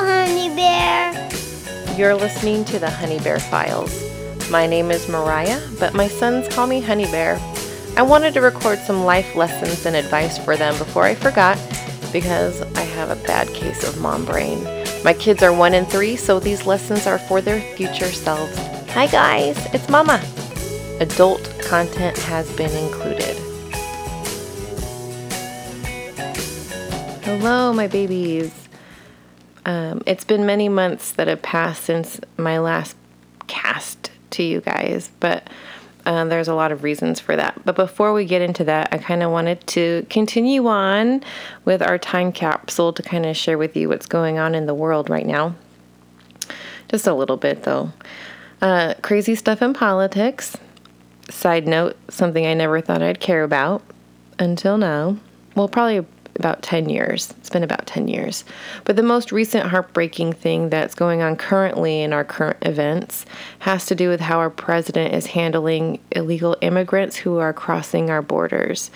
Honey Bear. You're listening to the Honey Bear Files. My name is Mariah, but my sons call me Honey Bear. I wanted to record some life lessons and advice for them before I forgot because I have a bad case of mom brain. My kids are one and three, so these lessons are for their future selves. Hi guys, it's Mama. Adult content has been included. Hello, my babies. Um, it's been many months that have passed since my last cast to you guys, but uh, there's a lot of reasons for that. But before we get into that, I kind of wanted to continue on with our time capsule to kind of share with you what's going on in the world right now. Just a little bit, though. Uh, crazy stuff in politics. Side note, something I never thought I'd care about until now. Well, probably about 10 years. It's been about 10 years. But the most recent heartbreaking thing that's going on currently in our current events has to do with how our president is handling illegal immigrants who are crossing our borders,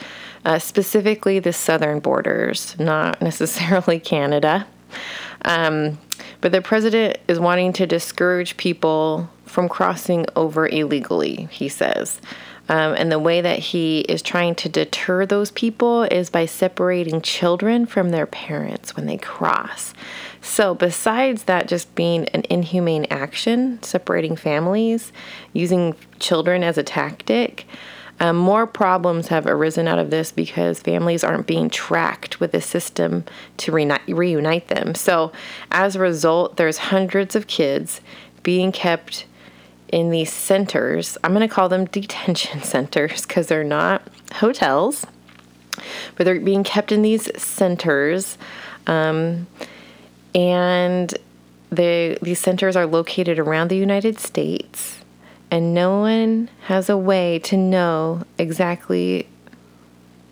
uh, specifically the southern borders, not necessarily Canada. Um, but the president is wanting to discourage people from crossing over illegally, he says. Um, and the way that he is trying to deter those people is by separating children from their parents when they cross. So, besides that just being an inhumane action, separating families, using children as a tactic, um, more problems have arisen out of this because families aren't being tracked with a system to reunite, reunite them. So, as a result, there's hundreds of kids being kept in these centers. I'm going to call them detention centers because they're not hotels, but they're being kept in these centers. Um, and they, these centers are located around the United States, and no one has a way to know exactly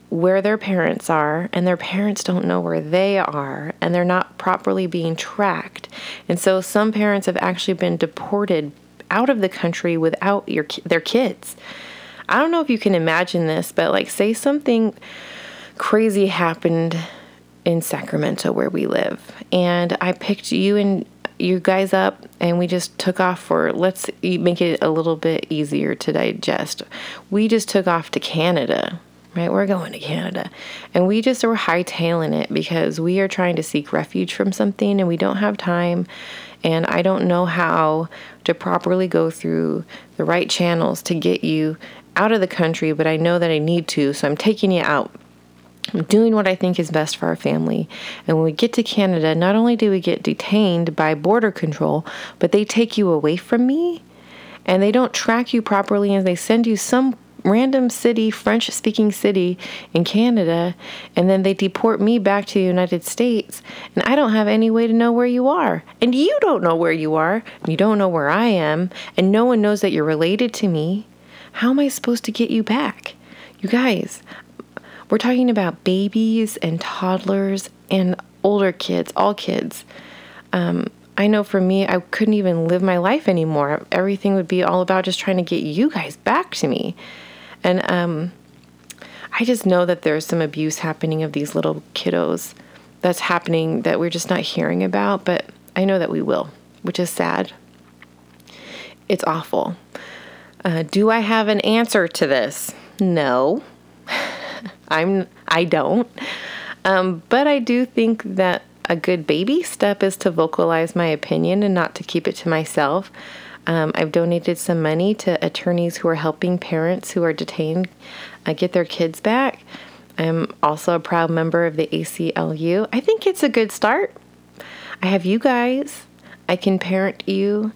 where their parents are, and their parents don't know where they are, and they're not properly being tracked. And so some parents have actually been deported out of the country without your their kids. I don't know if you can imagine this, but like say something crazy happened in Sacramento where we live and I picked you and you guys up and we just took off for let's make it a little bit easier to digest. We just took off to Canada right? We're going to Canada. And we just are hightailing it because we are trying to seek refuge from something and we don't have time. And I don't know how to properly go through the right channels to get you out of the country, but I know that I need to, so I'm taking you out. I'm doing what I think is best for our family. And when we get to Canada, not only do we get detained by border control, but they take you away from me and they don't track you properly and they send you some random city, French speaking city in Canada, and then they deport me back to the United States, and I don't have any way to know where you are. And you don't know where you are, and you don't know where I am, and no one knows that you're related to me. How am I supposed to get you back? You guys, we're talking about babies and toddlers and older kids, all kids. Um, I know for me, I couldn't even live my life anymore. Everything would be all about just trying to get you guys back to me. And um, I just know that there's some abuse happening of these little kiddos that's happening that we're just not hearing about, but I know that we will, which is sad. It's awful. Uh, do I have an answer to this? No. I'm I don't. Um, but I do think that a good baby step is to vocalize my opinion and not to keep it to myself. Um, I've donated some money to attorneys who are helping parents who are detained uh, get their kids back. I'm also a proud member of the ACLU. I think it's a good start. I have you guys. I can parent you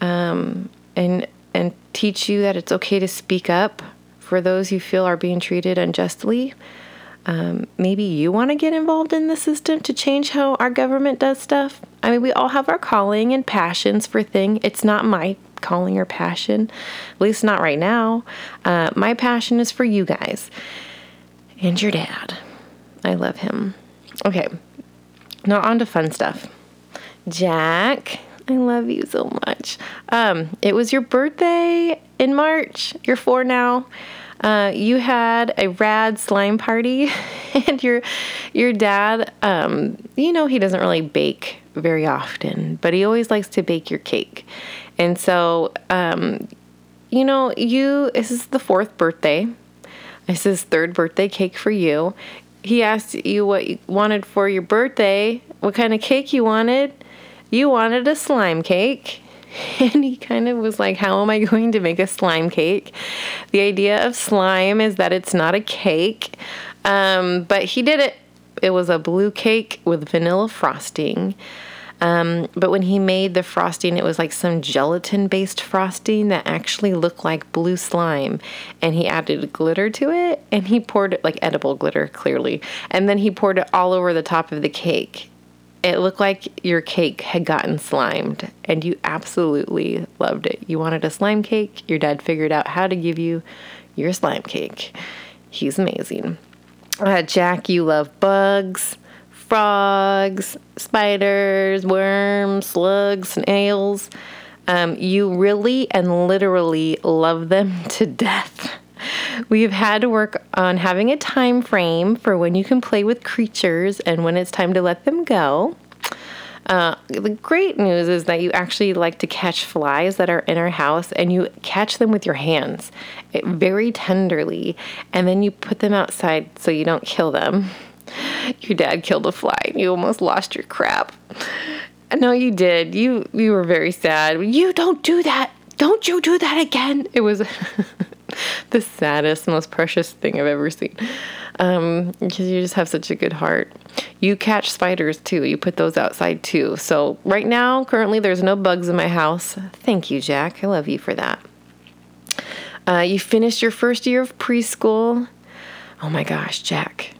um, and and teach you that it's okay to speak up for those you feel are being treated unjustly. Um, maybe you want to get involved in the system to change how our government does stuff. I mean, we all have our calling and passions for thing. It's not my calling or passion, at least not right now. Uh, my passion is for you guys and your dad. I love him. Okay, now on to fun stuff. Jack, I love you so much. Um, it was your birthday in March. You're four now. Uh, you had a rad slime party, and your your dad, um, you know, he doesn't really bake very often, but he always likes to bake your cake. And so, um, you know, you this is the fourth birthday. This is third birthday cake for you. He asked you what you wanted for your birthday, what kind of cake you wanted. You wanted a slime cake. And he kind of was like, How am I going to make a slime cake? The idea of slime is that it's not a cake. Um, but he did it. It was a blue cake with vanilla frosting. Um, but when he made the frosting, it was like some gelatin based frosting that actually looked like blue slime. And he added glitter to it and he poured it like edible glitter, clearly. And then he poured it all over the top of the cake. It looked like your cake had gotten slimed and you absolutely loved it. You wanted a slime cake, your dad figured out how to give you your slime cake. He's amazing. Uh, Jack, you love bugs frogs, spiders, worms, slugs, snails. Um, you really and literally love them to death. We've had to work on having a time frame for when you can play with creatures and when it's time to let them go. Uh, the great news is that you actually like to catch flies that are in our house and you catch them with your hands it, very tenderly and then you put them outside so you don't kill them your dad killed a fly and you almost lost your crap. No, you did. You you were very sad. You don't do that. Don't you do that again. It was the saddest, most precious thing I've ever seen. Um, because you just have such a good heart. You catch spiders too. You put those outside too. So right now, currently, there's no bugs in my house. Thank you, Jack. I love you for that. Uh, you finished your first year of preschool. Oh my gosh, Jack.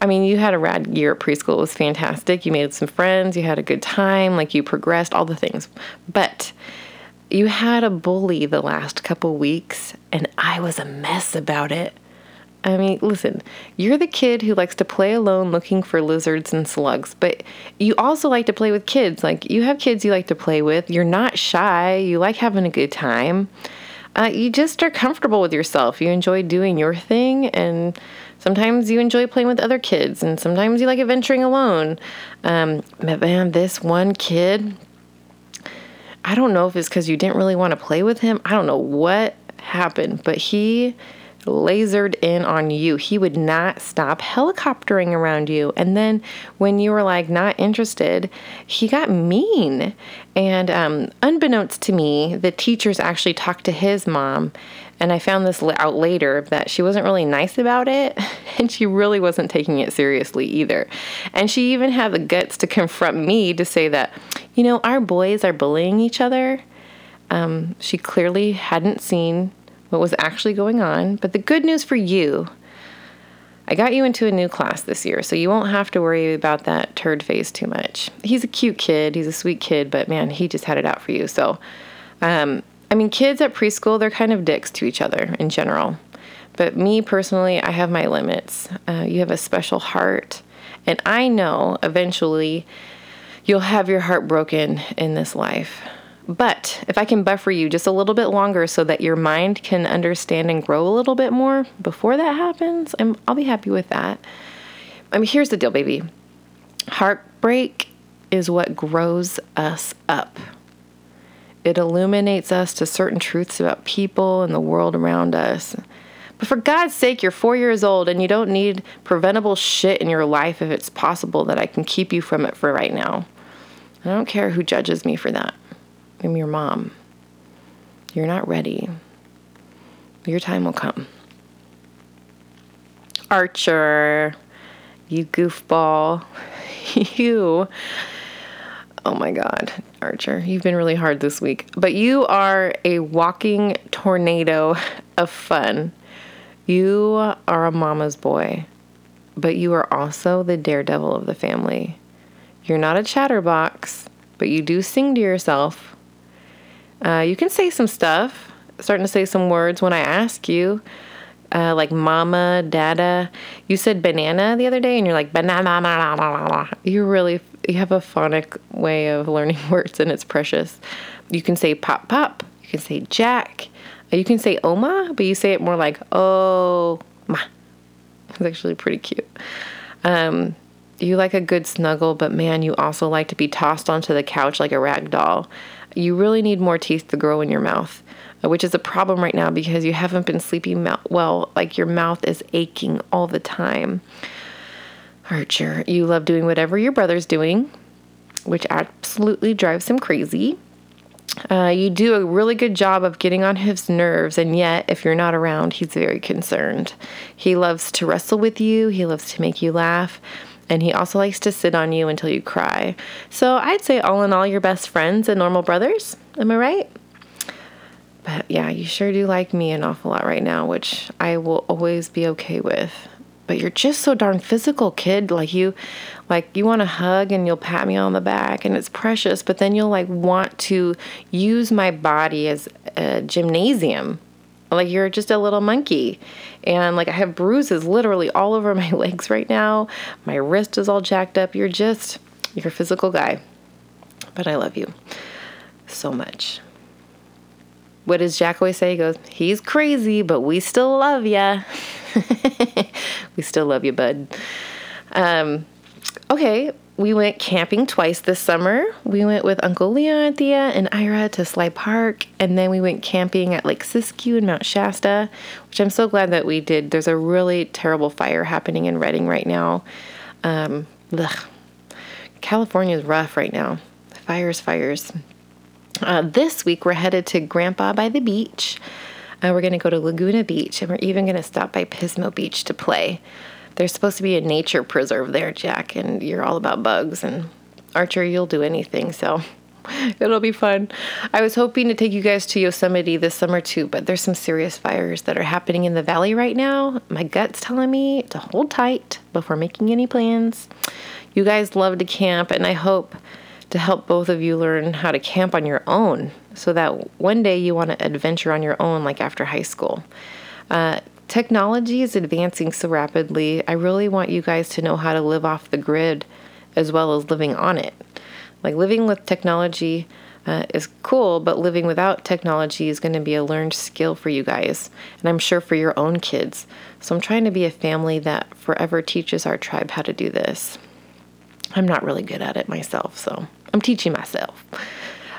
I mean, you had a rad year at preschool. It was fantastic. You made some friends, you had a good time, like you progressed, all the things. But you had a bully the last couple weeks, and I was a mess about it. I mean, listen, you're the kid who likes to play alone looking for lizards and slugs, but you also like to play with kids. Like, you have kids you like to play with. You're not shy. You like having a good time. Uh, you just are comfortable with yourself. You enjoy doing your thing, and Sometimes you enjoy playing with other kids, and sometimes you like adventuring alone. Um, but man, this one kid, I don't know if it's because you didn't really want to play with him. I don't know what happened, but he lasered in on you. He would not stop helicoptering around you. And then when you were like not interested, he got mean. And um, unbeknownst to me, the teachers actually talked to his mom and I found this out later that she wasn't really nice about it and she really wasn't taking it seriously either. And she even had the guts to confront me to say that, you know, our boys are bullying each other. Um, she clearly hadn't seen what was actually going on. But the good news for you, I got you into a new class this year, so you won't have to worry about that turd face too much. He's a cute kid, he's a sweet kid, but man, he just had it out for you. So, um, I mean, kids at preschool, they're kind of dicks to each other in general. But me personally, I have my limits. Uh, you have a special heart. And I know eventually you'll have your heart broken in this life. But if I can buffer you just a little bit longer so that your mind can understand and grow a little bit more before that happens, I'm, I'll be happy with that. I mean, here's the deal, baby heartbreak is what grows us up. It illuminates us to certain truths about people and the world around us. But for God's sake, you're four years old and you don't need preventable shit in your life if it's possible that I can keep you from it for right now. I don't care who judges me for that. I'm your mom. You're not ready. Your time will come. Archer, you goofball. you Oh my God, Archer, you've been really hard this week. But you are a walking tornado of fun. You are a mama's boy, but you are also the daredevil of the family. You're not a chatterbox, but you do sing to yourself. Uh, you can say some stuff, starting to say some words when I ask you uh, like mama, dada. You said banana the other day, and you're like banana. You really you have a phonic way of learning words, and it's precious. You can say pop pop. You can say jack. You can say Oma, but you say it more like oh ma. It's actually pretty cute. Um, you like a good snuggle, but man, you also like to be tossed onto the couch like a rag doll. You really need more teeth to grow in your mouth, uh, which is a problem right now because you haven't been sleeping well. Like your mouth is aching all the time. Archer, you love doing whatever your brother's doing, which absolutely drives him crazy. Uh, you do a really good job of getting on his nerves, and yet, if you're not around, he's very concerned. He loves to wrestle with you, he loves to make you laugh, and he also likes to sit on you until you cry. So, I'd say, all in all, you're best friends and normal brothers. Am I right? But yeah, you sure do like me an awful lot right now, which I will always be okay with but you're just so darn physical, kid. Like you like you want to hug and you'll pat me on the back and it's precious, but then you'll like want to use my body as a gymnasium. Like you're just a little monkey. And like I have bruises literally all over my legs right now. My wrist is all jacked up. You're just you're a physical guy. But I love you so much. What does Jack always say? He goes, He's crazy, but we still love ya. we still love you, bud. Um, okay, we went camping twice this summer. We went with Uncle Leon, Thea, and Ira to Sly Park, and then we went camping at Lake Siskiyou and Mount Shasta, which I'm so glad that we did. There's a really terrible fire happening in Redding right now. Um, California is rough right now. Fires, fires. Uh, this week we're headed to Grandpa by the beach. Uh, we're going to go to Laguna Beach, and we're even going to stop by Pismo Beach to play. There's supposed to be a nature preserve there, Jack, and you're all about bugs. And Archer, you'll do anything, so it'll be fun. I was hoping to take you guys to Yosemite this summer too, but there's some serious fires that are happening in the valley right now. My gut's telling me to hold tight before making any plans. You guys love to camp, and I hope to help both of you learn how to camp on your own so that one day you want to adventure on your own, like after high school. Uh, technology is advancing so rapidly. I really want you guys to know how to live off the grid as well as living on it. Like living with technology uh, is cool, but living without technology is going to be a learned skill for you guys, and I'm sure for your own kids. So I'm trying to be a family that forever teaches our tribe how to do this. I'm not really good at it myself, so I'm teaching myself.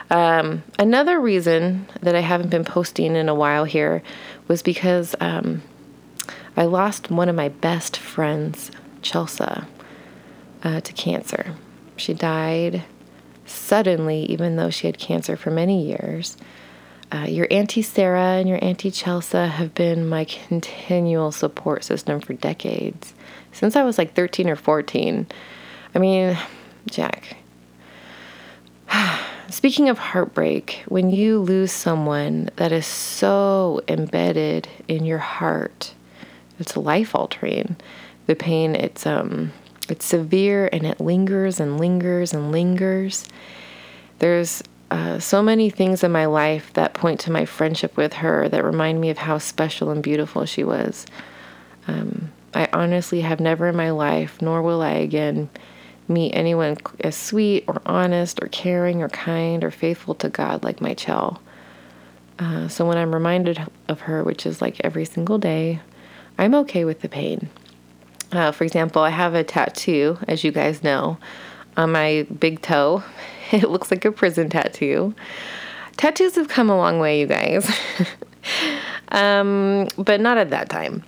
Um, another reason that I haven't been posting in a while here was because um, I lost one of my best friends, Chelsea, uh, to cancer. She died suddenly, even though she had cancer for many years. Uh, your Auntie Sarah and your Auntie Chelsea have been my continual support system for decades. Since I was like 13 or 14. I mean, Jack, Speaking of heartbreak, when you lose someone that is so embedded in your heart, it's life altering. The pain, it's um it's severe and it lingers and lingers and lingers. There's uh, so many things in my life that point to my friendship with her that remind me of how special and beautiful she was. Um, I honestly have never in my life, nor will I again, meet anyone as sweet or honest or caring or kind or faithful to God like my Chell. Uh, so when I'm reminded of her, which is like every single day, I'm okay with the pain. Uh, for example, I have a tattoo, as you guys know, on my big toe. It looks like a prison tattoo. Tattoos have come a long way, you guys, um, but not at that time.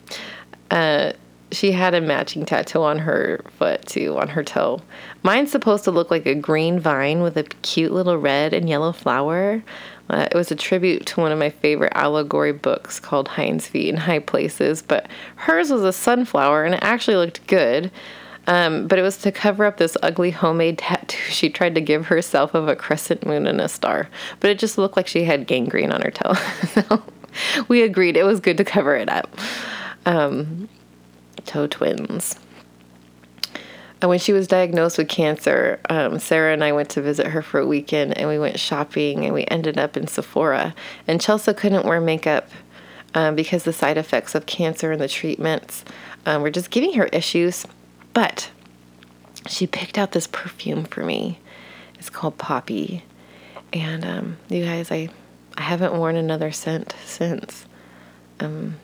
Uh, she had a matching tattoo on her foot too, on her toe. Mine's supposed to look like a green vine with a cute little red and yellow flower. Uh, it was a tribute to one of my favorite allegory books called Hind's Feet in High Places, but hers was a sunflower and it actually looked good. Um, but it was to cover up this ugly homemade tattoo she tried to give herself of a crescent moon and a star. But it just looked like she had gangrene on her toe. so we agreed it was good to cover it up. Um, toe twins. And when she was diagnosed with cancer, um, Sarah and I went to visit her for a weekend and we went shopping and we ended up in Sephora. And Chelsea couldn't wear makeup um, because the side effects of cancer and the treatments um, were just giving her issues. But she picked out this perfume for me. It's called Poppy. And um, you guys, I, I haven't worn another scent since. Um,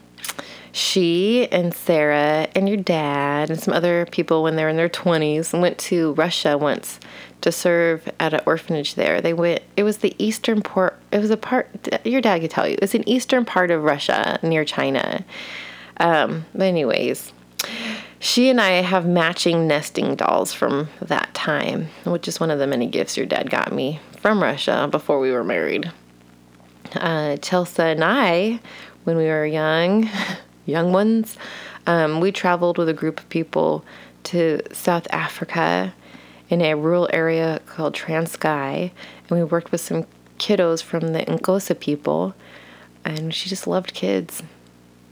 she and Sarah and your dad and some other people when they were in their 20s went to Russia once to serve at an orphanage there. They went it was the eastern port it was a part your dad could tell you. It's an eastern part of Russia near China. Um, but anyways, she and I have matching nesting dolls from that time, which is one of the many gifts your dad got me from Russia before we were married. Uh, Chelsea and I, when we were young, young ones, um, we traveled with a group of people to South Africa in a rural area called Transkei, and we worked with some kiddos from the Xhosa people, and she just loved kids.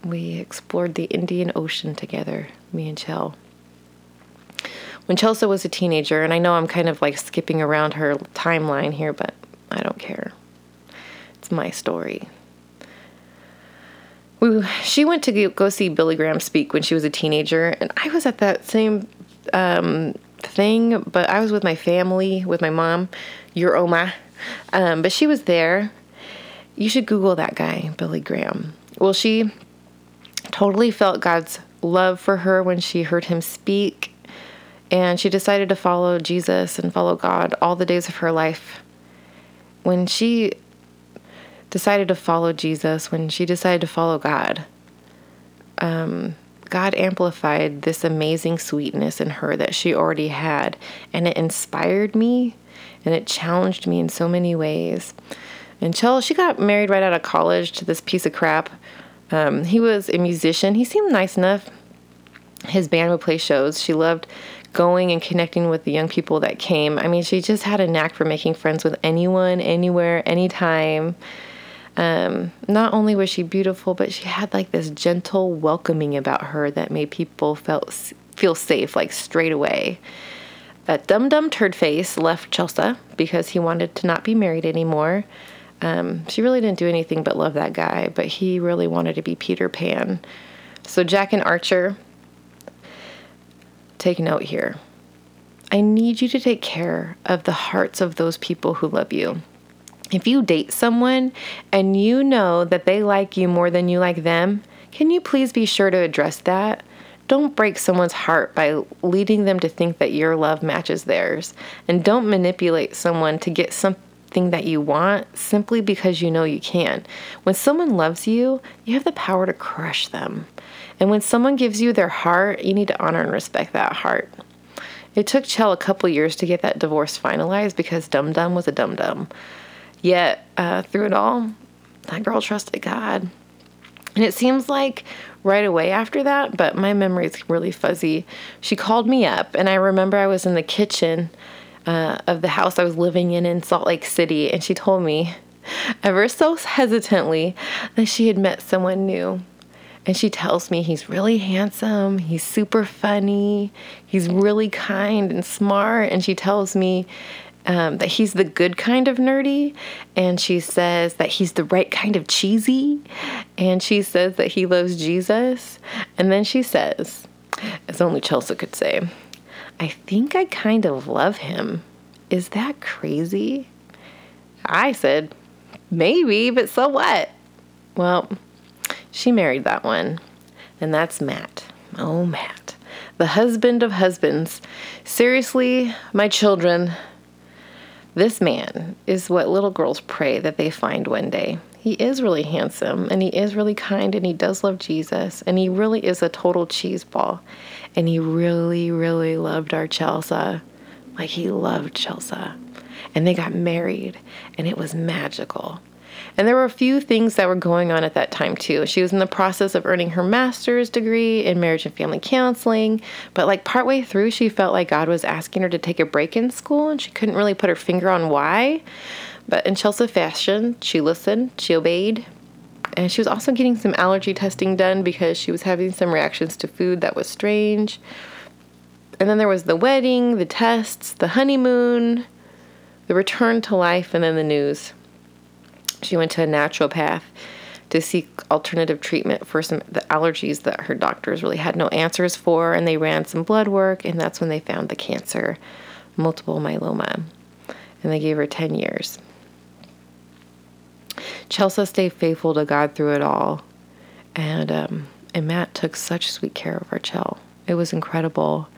We explored the Indian Ocean together, me and Chell. When Chelsea was a teenager, and I know I'm kind of like skipping around her timeline here, but I don't care. It's my story. We, she went to go see Billy Graham speak when she was a teenager, and I was at that same um, thing, but I was with my family, with my mom, your Oma. Um, but she was there. You should Google that guy, Billy Graham. Well, she totally felt God's love for her when she heard him speak, and she decided to follow Jesus and follow God all the days of her life. When she decided to follow Jesus, when she decided to follow God, um, God amplified this amazing sweetness in her that she already had, and it inspired me and it challenged me in so many ways. Until she got married right out of college to this piece of crap. Um, he was a musician. He seemed nice enough. His band would play shows. She loved going and connecting with the young people that came. I mean, she just had a knack for making friends with anyone, anywhere, anytime. Um, not only was she beautiful, but she had like this gentle welcoming about her that made people felt feel safe like straight away. That dumb dumb turd face left Chelsea because he wanted to not be married anymore. Um, she really didn't do anything but love that guy, but he really wanted to be Peter Pan. So Jack and Archer, take note here. I need you to take care of the hearts of those people who love you if you date someone and you know that they like you more than you like them, can you please be sure to address that? Don't break someone's heart by leading them to think that your love matches theirs. And don't manipulate someone to get something that you want simply because you know you can. When someone loves you, you have the power to crush them. And when someone gives you their heart, you need to honor and respect that heart. It took Chell a couple years to get that divorce finalized because Dum Dum was a dum dum. Yet, uh, through it all, that girl trusted God. And it seems like right away after that, but my memory is really fuzzy. She called me up, and I remember I was in the kitchen uh, of the house I was living in in Salt Lake City, and she told me, ever so hesitantly, that she had met someone new. And she tells me he's really handsome, he's super funny, he's really kind and smart. And she tells me um, that he's the good kind of nerdy, and she says that he's the right kind of cheesy, and she says that he loves Jesus, and then she says, as only Chelsea could say, I think I kind of love him. Is that crazy? I said, maybe, but so what? Well, she married that one, and that's Matt. Oh, Matt, the husband of husbands. Seriously, my children, this man is what little girls pray that they find one day. He is really handsome and he is really kind and he does love Jesus and he really is a total cheese ball. And he really, really loved our Chelsea. Like he loved Chelsea. And they got married and it was magical. And there were a few things that were going on at that time too. She was in the process of earning her master's degree in marriage and family counseling, but like partway through, she felt like God was asking her to take a break in school and she couldn't really put her finger on why. But in Chelsea fashion, she listened, she obeyed, and she was also getting some allergy testing done because she was having some reactions to food that was strange. And then there was the wedding, the tests, the honeymoon, the return to life, and then the news. She went to a naturopath to seek alternative treatment for some the allergies that her doctors really had no answers for and they ran some blood work and that's when they found the cancer multiple myeloma and they gave her 10 years Chelsea stayed faithful to God through it all. And um, and Matt took such sweet care of our Chell. It was incredible.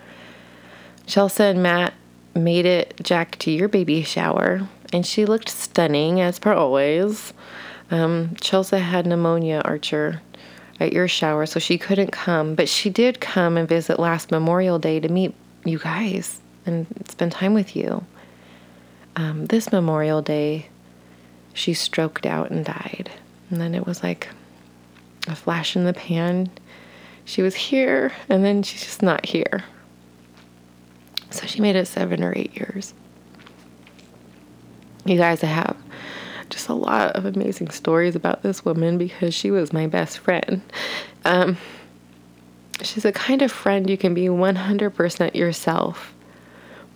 Chelsea and Matt made it Jack to your baby shower, and she looked stunning as per always. Um, Chelsea had pneumonia, Archer, at your shower, so she couldn't come, but she did come and visit last Memorial Day to meet you guys and spend time with you. Um, this Memorial Day, she stroked out and died. And then it was like a flash in the pan. She was here, and then she's just not here. So she made it seven or eight years. You guys, I have just a lot of amazing stories about this woman because she was my best friend. Um, she's a kind of friend you can be 100% yourself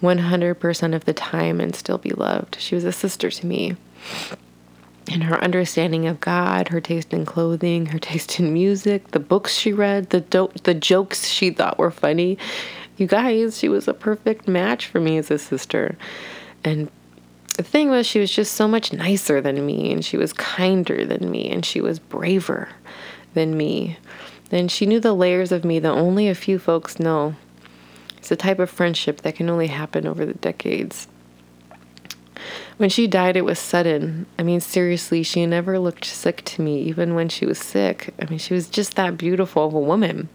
100% of the time and still be loved. She was a sister to me. And her understanding of God, her taste in clothing, her taste in music, the books she read, the do- the jokes she thought were funny. You guys, she was a perfect match for me as a sister. And the thing was, she was just so much nicer than me, and she was kinder than me, and she was braver than me. And she knew the layers of me that only a few folks know. It's a type of friendship that can only happen over the decades. When she died, it was sudden. I mean, seriously, she never looked sick to me, even when she was sick. I mean, she was just that beautiful of a woman.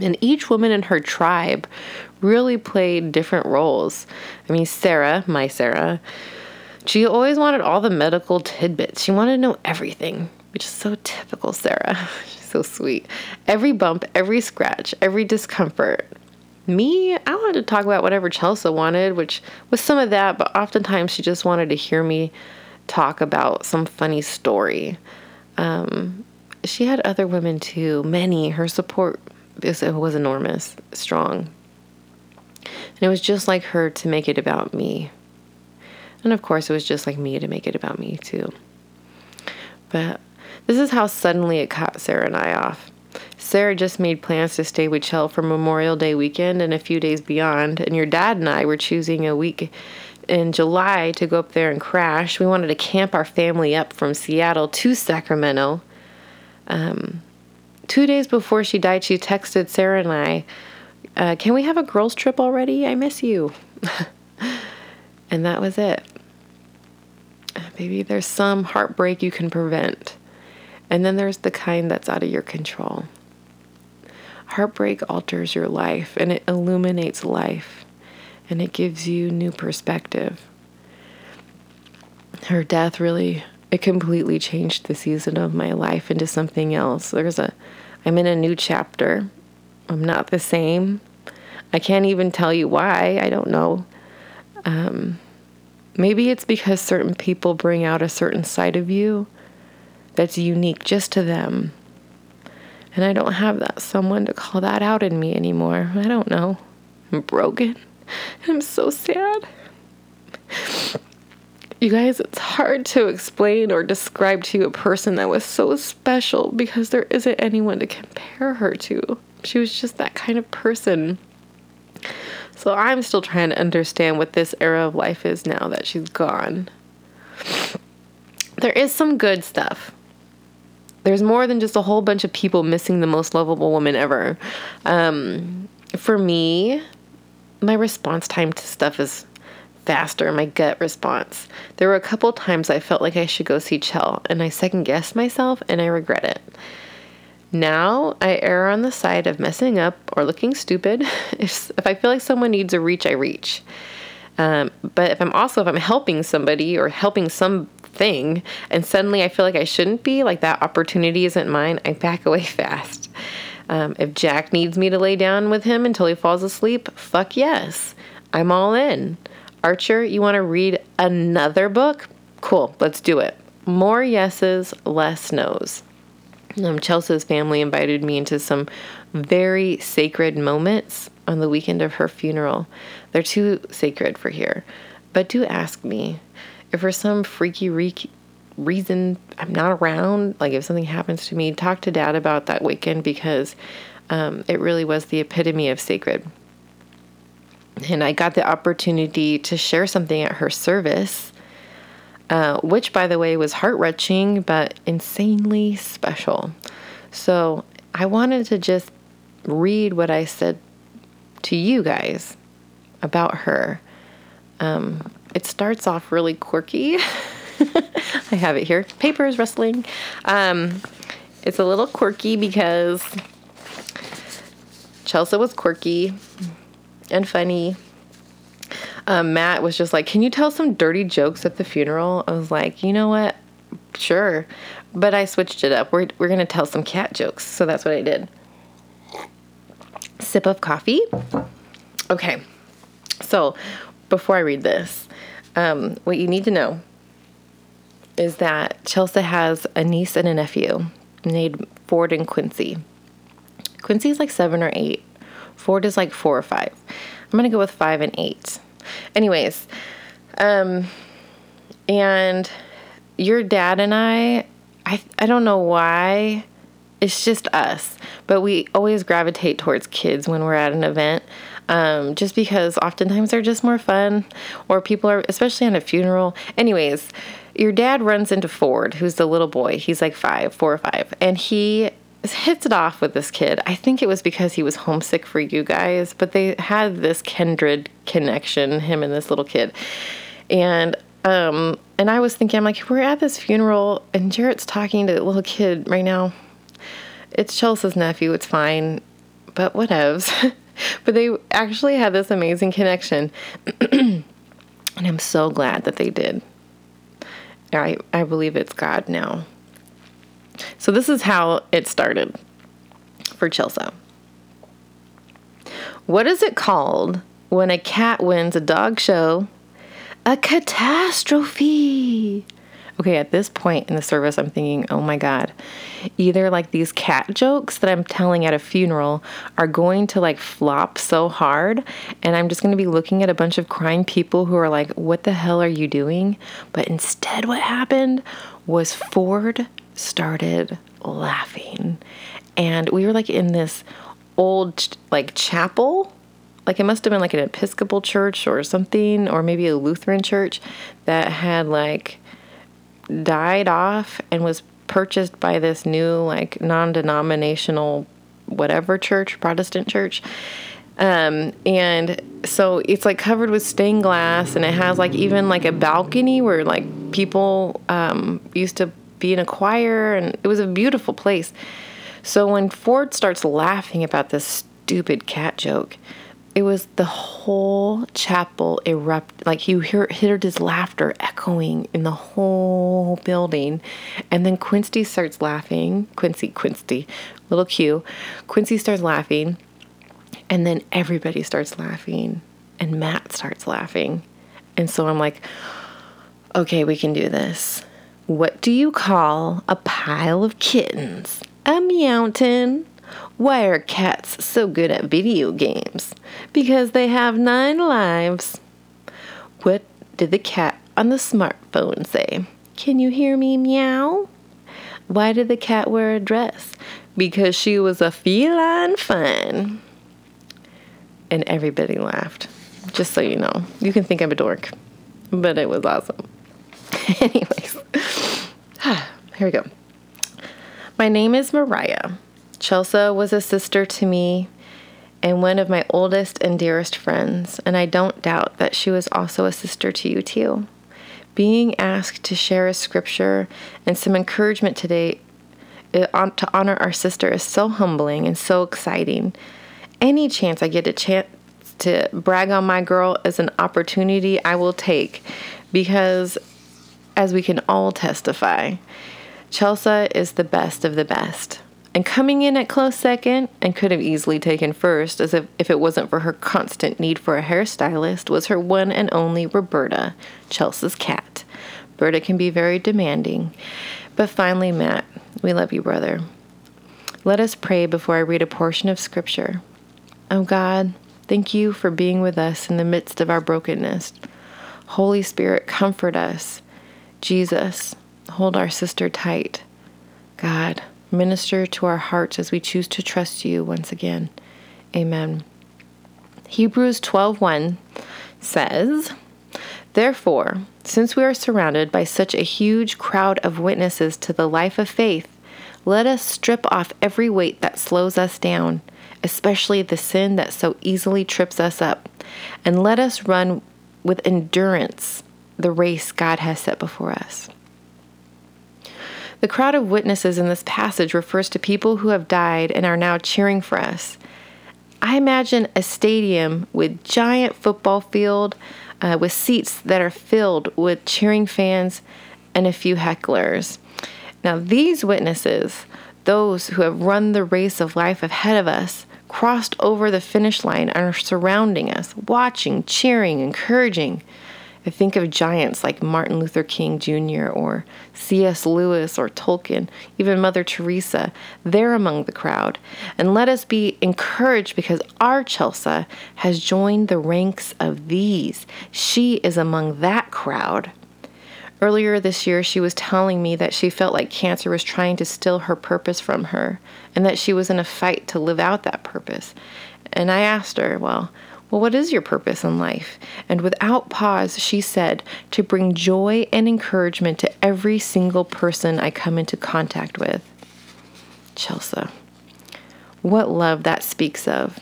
And each woman in her tribe really played different roles. I mean, Sarah, my Sarah, she always wanted all the medical tidbits. She wanted to know everything, which is so typical Sarah. She's so sweet. Every bump, every scratch, every discomfort. Me, I wanted to talk about whatever Chelsea wanted, which was some of that, but oftentimes she just wanted to hear me talk about some funny story. Um, she had other women too, many. Her support it was enormous, strong. And it was just like her to make it about me. And of course, it was just like me to make it about me too. But this is how suddenly it caught Sarah and I off. Sarah just made plans to stay with Chell for Memorial Day weekend and a few days beyond, and your dad and I were choosing a week in July to go up there and crash. We wanted to camp our family up from Seattle to Sacramento. Um, two days before she died, she texted Sarah and I, uh, Can we have a girls' trip already? I miss you. and that was it. Maybe there's some heartbreak you can prevent. And then there's the kind that's out of your control. Heartbreak alters your life and it illuminates life and it gives you new perspective. Her death really it completely changed the season of my life into something else. There's a I'm in a new chapter. I'm not the same. I can't even tell you why. I don't know. Um, maybe it's because certain people bring out a certain side of you that's unique just to them. And I don't have that someone to call that out in me anymore. I don't know. I'm broken. I'm so sad. You guys, it's hard to explain or describe to you a person that was so special because there isn't anyone to compare her to. She was just that kind of person. So I'm still trying to understand what this era of life is now that she's gone. There is some good stuff. There's more than just a whole bunch of people missing the most lovable woman ever. Um, for me, my response time to stuff is faster, my gut response. There were a couple times I felt like I should go see Chell, and I second guessed myself and I regret it. Now I err on the side of messing up or looking stupid. If, if I feel like someone needs a reach, I reach. Um, but if I'm also if I'm helping somebody or helping something, and suddenly I feel like I shouldn't be, like that opportunity isn't mine, I back away fast. Um, if Jack needs me to lay down with him until he falls asleep, fuck yes, I'm all in. Archer, you want to read another book? Cool, let's do it. More yeses, less nos. Um, Chelsea's family invited me into some very sacred moments on the weekend of her funeral. They're too sacred for here. But do ask me if for some freaky re- reason I'm not around, like if something happens to me, talk to dad about that weekend because um, it really was the epitome of sacred and I got the opportunity to share something at her service. uh, which, by the way, was heart wrenching but insanely special. So I wanted to just read what I said to you guys about her. Um, it starts off really quirky. I have it here. Paper is rustling. Um, it's a little quirky because Chelsea was quirky and funny. Um, Matt was just like, Can you tell some dirty jokes at the funeral? I was like, You know what? Sure. But I switched it up. We're, we're going to tell some cat jokes. So that's what I did. Sip of coffee. Okay. So before I read this, um, what you need to know is that Chelsea has a niece and a nephew named Ford and Quincy. Quincy's like seven or eight. Ford is like four or five. I'm gonna go with five and eight. Anyways, um, and your dad and I, I I don't know why. It's just us, but we always gravitate towards kids when we're at an event. Um, just because oftentimes they're just more fun, or people are, especially on a funeral. Anyways, your dad runs into Ford, who's the little boy. He's like five, four or five, and he hits it off with this kid. I think it was because he was homesick for you guys, but they had this kindred connection, him and this little kid. And um and I was thinking, I'm like, we're at this funeral and Jarrett's talking to the little kid right now. It's Chelsea's nephew, it's fine. But whatevs. but they actually had this amazing connection. and I'm so glad that they did. I I believe it's God now. So this is how it started for Chelsea. What is it called when a cat wins a dog show? A catastrophe. Okay, at this point in the service, I'm thinking, oh my God, either like these cat jokes that I'm telling at a funeral are going to like flop so hard, and I'm just going to be looking at a bunch of crying people who are like, what the hell are you doing? But instead, what happened was Ford started laughing, and we were like in this old like chapel like it must have been like an Episcopal church or something, or maybe a Lutheran church that had like died off and was purchased by this new like non-denominational whatever church, Protestant church. Um, and so it's like covered with stained glass and it has like even like a balcony where like people um, used to be in a choir and it was a beautiful place. So when Ford starts laughing about this stupid cat joke, it was the whole chapel erupt like you hear heard his laughter echoing in the whole building. And then quincy starts laughing. Quincy quincy little q. Quincy starts laughing and then everybody starts laughing and matt starts laughing. And so i'm like okay we can do this what do you call a pile of kittens a mountain why are cats so good at video games? Because they have nine lives. What did the cat on the smartphone say? Can you hear me meow? Why did the cat wear a dress? Because she was a feline fun. And everybody laughed. Just so you know. You can think I'm a dork, but it was awesome. Anyways, here we go. My name is Mariah. Chelsea was a sister to me and one of my oldest and dearest friends, and I don't doubt that she was also a sister to you too. Being asked to share a scripture and some encouragement today uh, to honor our sister is so humbling and so exciting. Any chance I get a chance to brag on my girl is an opportunity I will take because, as we can all testify, Chelsea is the best of the best. And coming in at close second, and could have easily taken first, as if, if it wasn't for her constant need for a hairstylist, was her one and only Roberta, Chelsea's cat. Berta can be very demanding. But finally, Matt, we love you, brother. Let us pray before I read a portion of Scripture. Oh God, thank you for being with us in the midst of our brokenness. Holy Spirit, comfort us. Jesus, hold our sister tight. God, Minister to our hearts as we choose to trust you once again. Amen. Hebrews 12:1 says, Therefore, Since we are surrounded by such a huge crowd of witnesses to the life of faith, let us strip off every weight that slows us down, especially the sin that so easily trips us up, and let us run with endurance the race God has set before us. The crowd of witnesses in this passage refers to people who have died and are now cheering for us. I imagine a stadium with giant football field uh, with seats that are filled with cheering fans and a few hecklers. Now, these witnesses, those who have run the race of life ahead of us, crossed over the finish line and are surrounding us, watching, cheering, encouraging. I think of giants like Martin Luther King Jr. or C.S. Lewis or Tolkien, even Mother Teresa. They're among the crowd. And let us be encouraged because our Chelsea has joined the ranks of these. She is among that crowd. Earlier this year, she was telling me that she felt like cancer was trying to steal her purpose from her and that she was in a fight to live out that purpose. And I asked her, Well, well, what is your purpose in life? And without pause, she said, To bring joy and encouragement to every single person I come into contact with. Chelsea, what love that speaks of.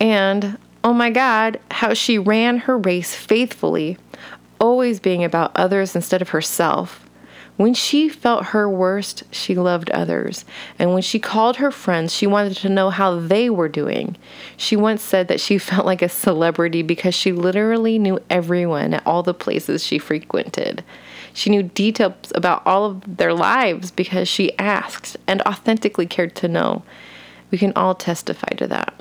And oh my God, how she ran her race faithfully always being about others instead of herself. When she felt her worst, she loved others. And when she called her friends, she wanted to know how they were doing. She once said that she felt like a celebrity because she literally knew everyone at all the places she frequented. She knew details about all of their lives because she asked and authentically cared to know. We can all testify to that.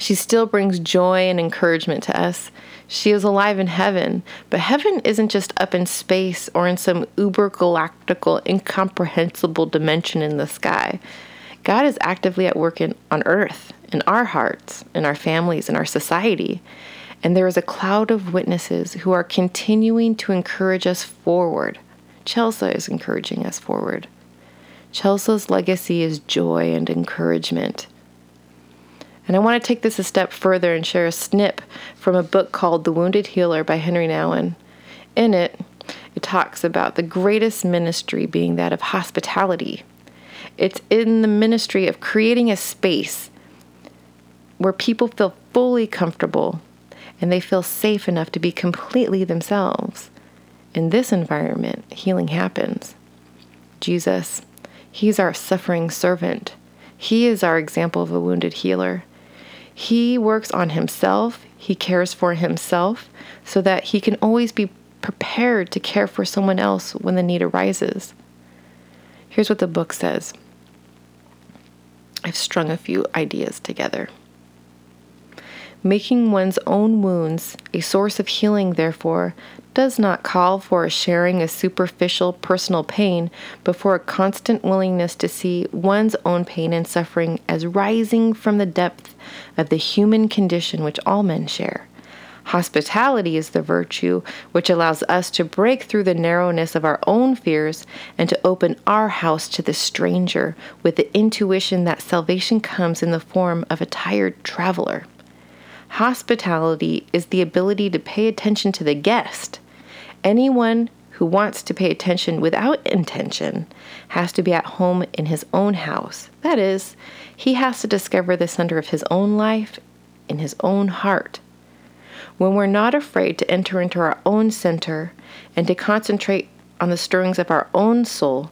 She still brings joy and encouragement to us. She is alive in heaven, but heaven isn't just up in space or in some uber galactical, incomprehensible dimension in the sky. God is actively at work in, on earth, in our hearts, in our families, in our society. And there is a cloud of witnesses who are continuing to encourage us forward. Chelsea is encouraging us forward. Chelsea's legacy is joy and encouragement. And I want to take this a step further and share a snip from a book called The Wounded Healer by Henri Nouwen. In it, it talks about the greatest ministry being that of hospitality. It's in the ministry of creating a space where people feel fully comfortable and they feel safe enough to be completely themselves. In this environment, healing happens. Jesus, He's our suffering servant. He is our example of a wounded healer. He works on himself, he cares for himself so that he can always be prepared to care for someone else when the need arises. Here's what the book says I've strung a few ideas together. Making one's own wounds a source of healing, therefore, does not call for sharing a superficial personal pain, but for a constant willingness to see one's own pain and suffering as rising from the depth of the human condition which all men share. Hospitality is the virtue which allows us to break through the narrowness of our own fears and to open our house to the stranger with the intuition that salvation comes in the form of a tired traveler. Hospitality is the ability to pay attention to the guest Anyone who wants to pay attention without intention has to be at home in his own house. That is, he has to discover the center of his own life in his own heart. When we're not afraid to enter into our own center and to concentrate on the stirrings of our own soul,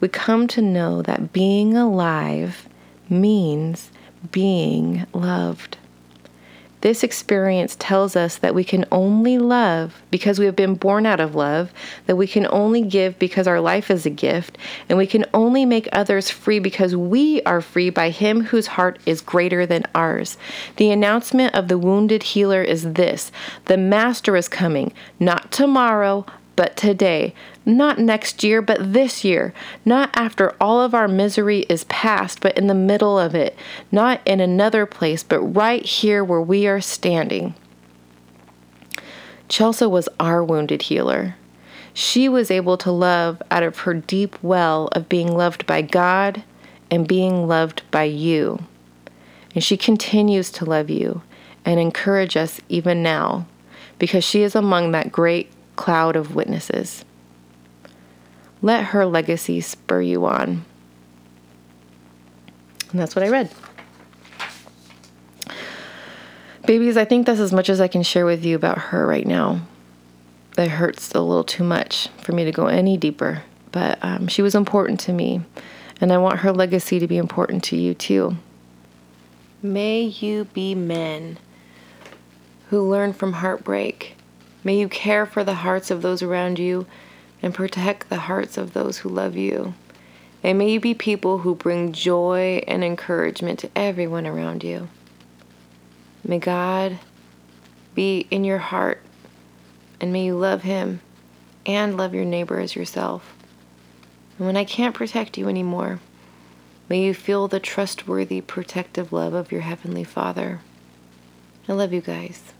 we come to know that being alive means being loved. This experience tells us that we can only love because we have been born out of love, that we can only give because our life is a gift, and we can only make others free because we are free by Him whose heart is greater than ours. The announcement of the wounded healer is this the Master is coming, not tomorrow, but today. Not next year, but this year. Not after all of our misery is past, but in the middle of it. Not in another place, but right here where we are standing. Chelsea was our wounded healer. She was able to love out of her deep well of being loved by God and being loved by you. And she continues to love you and encourage us even now because she is among that great cloud of witnesses. Let her legacy spur you on. And that's what I read. Babies, I think that's as much as I can share with you about her right now. It hurts a little too much for me to go any deeper, but um, she was important to me, and I want her legacy to be important to you too. May you be men who learn from heartbreak. May you care for the hearts of those around you and protect the hearts of those who love you. And may you be people who bring joy and encouragement to everyone around you. May God be in your heart and may you love Him and love your neighbor as yourself. And when I can't protect you anymore, may you feel the trustworthy, protective love of your Heavenly Father. I love you guys.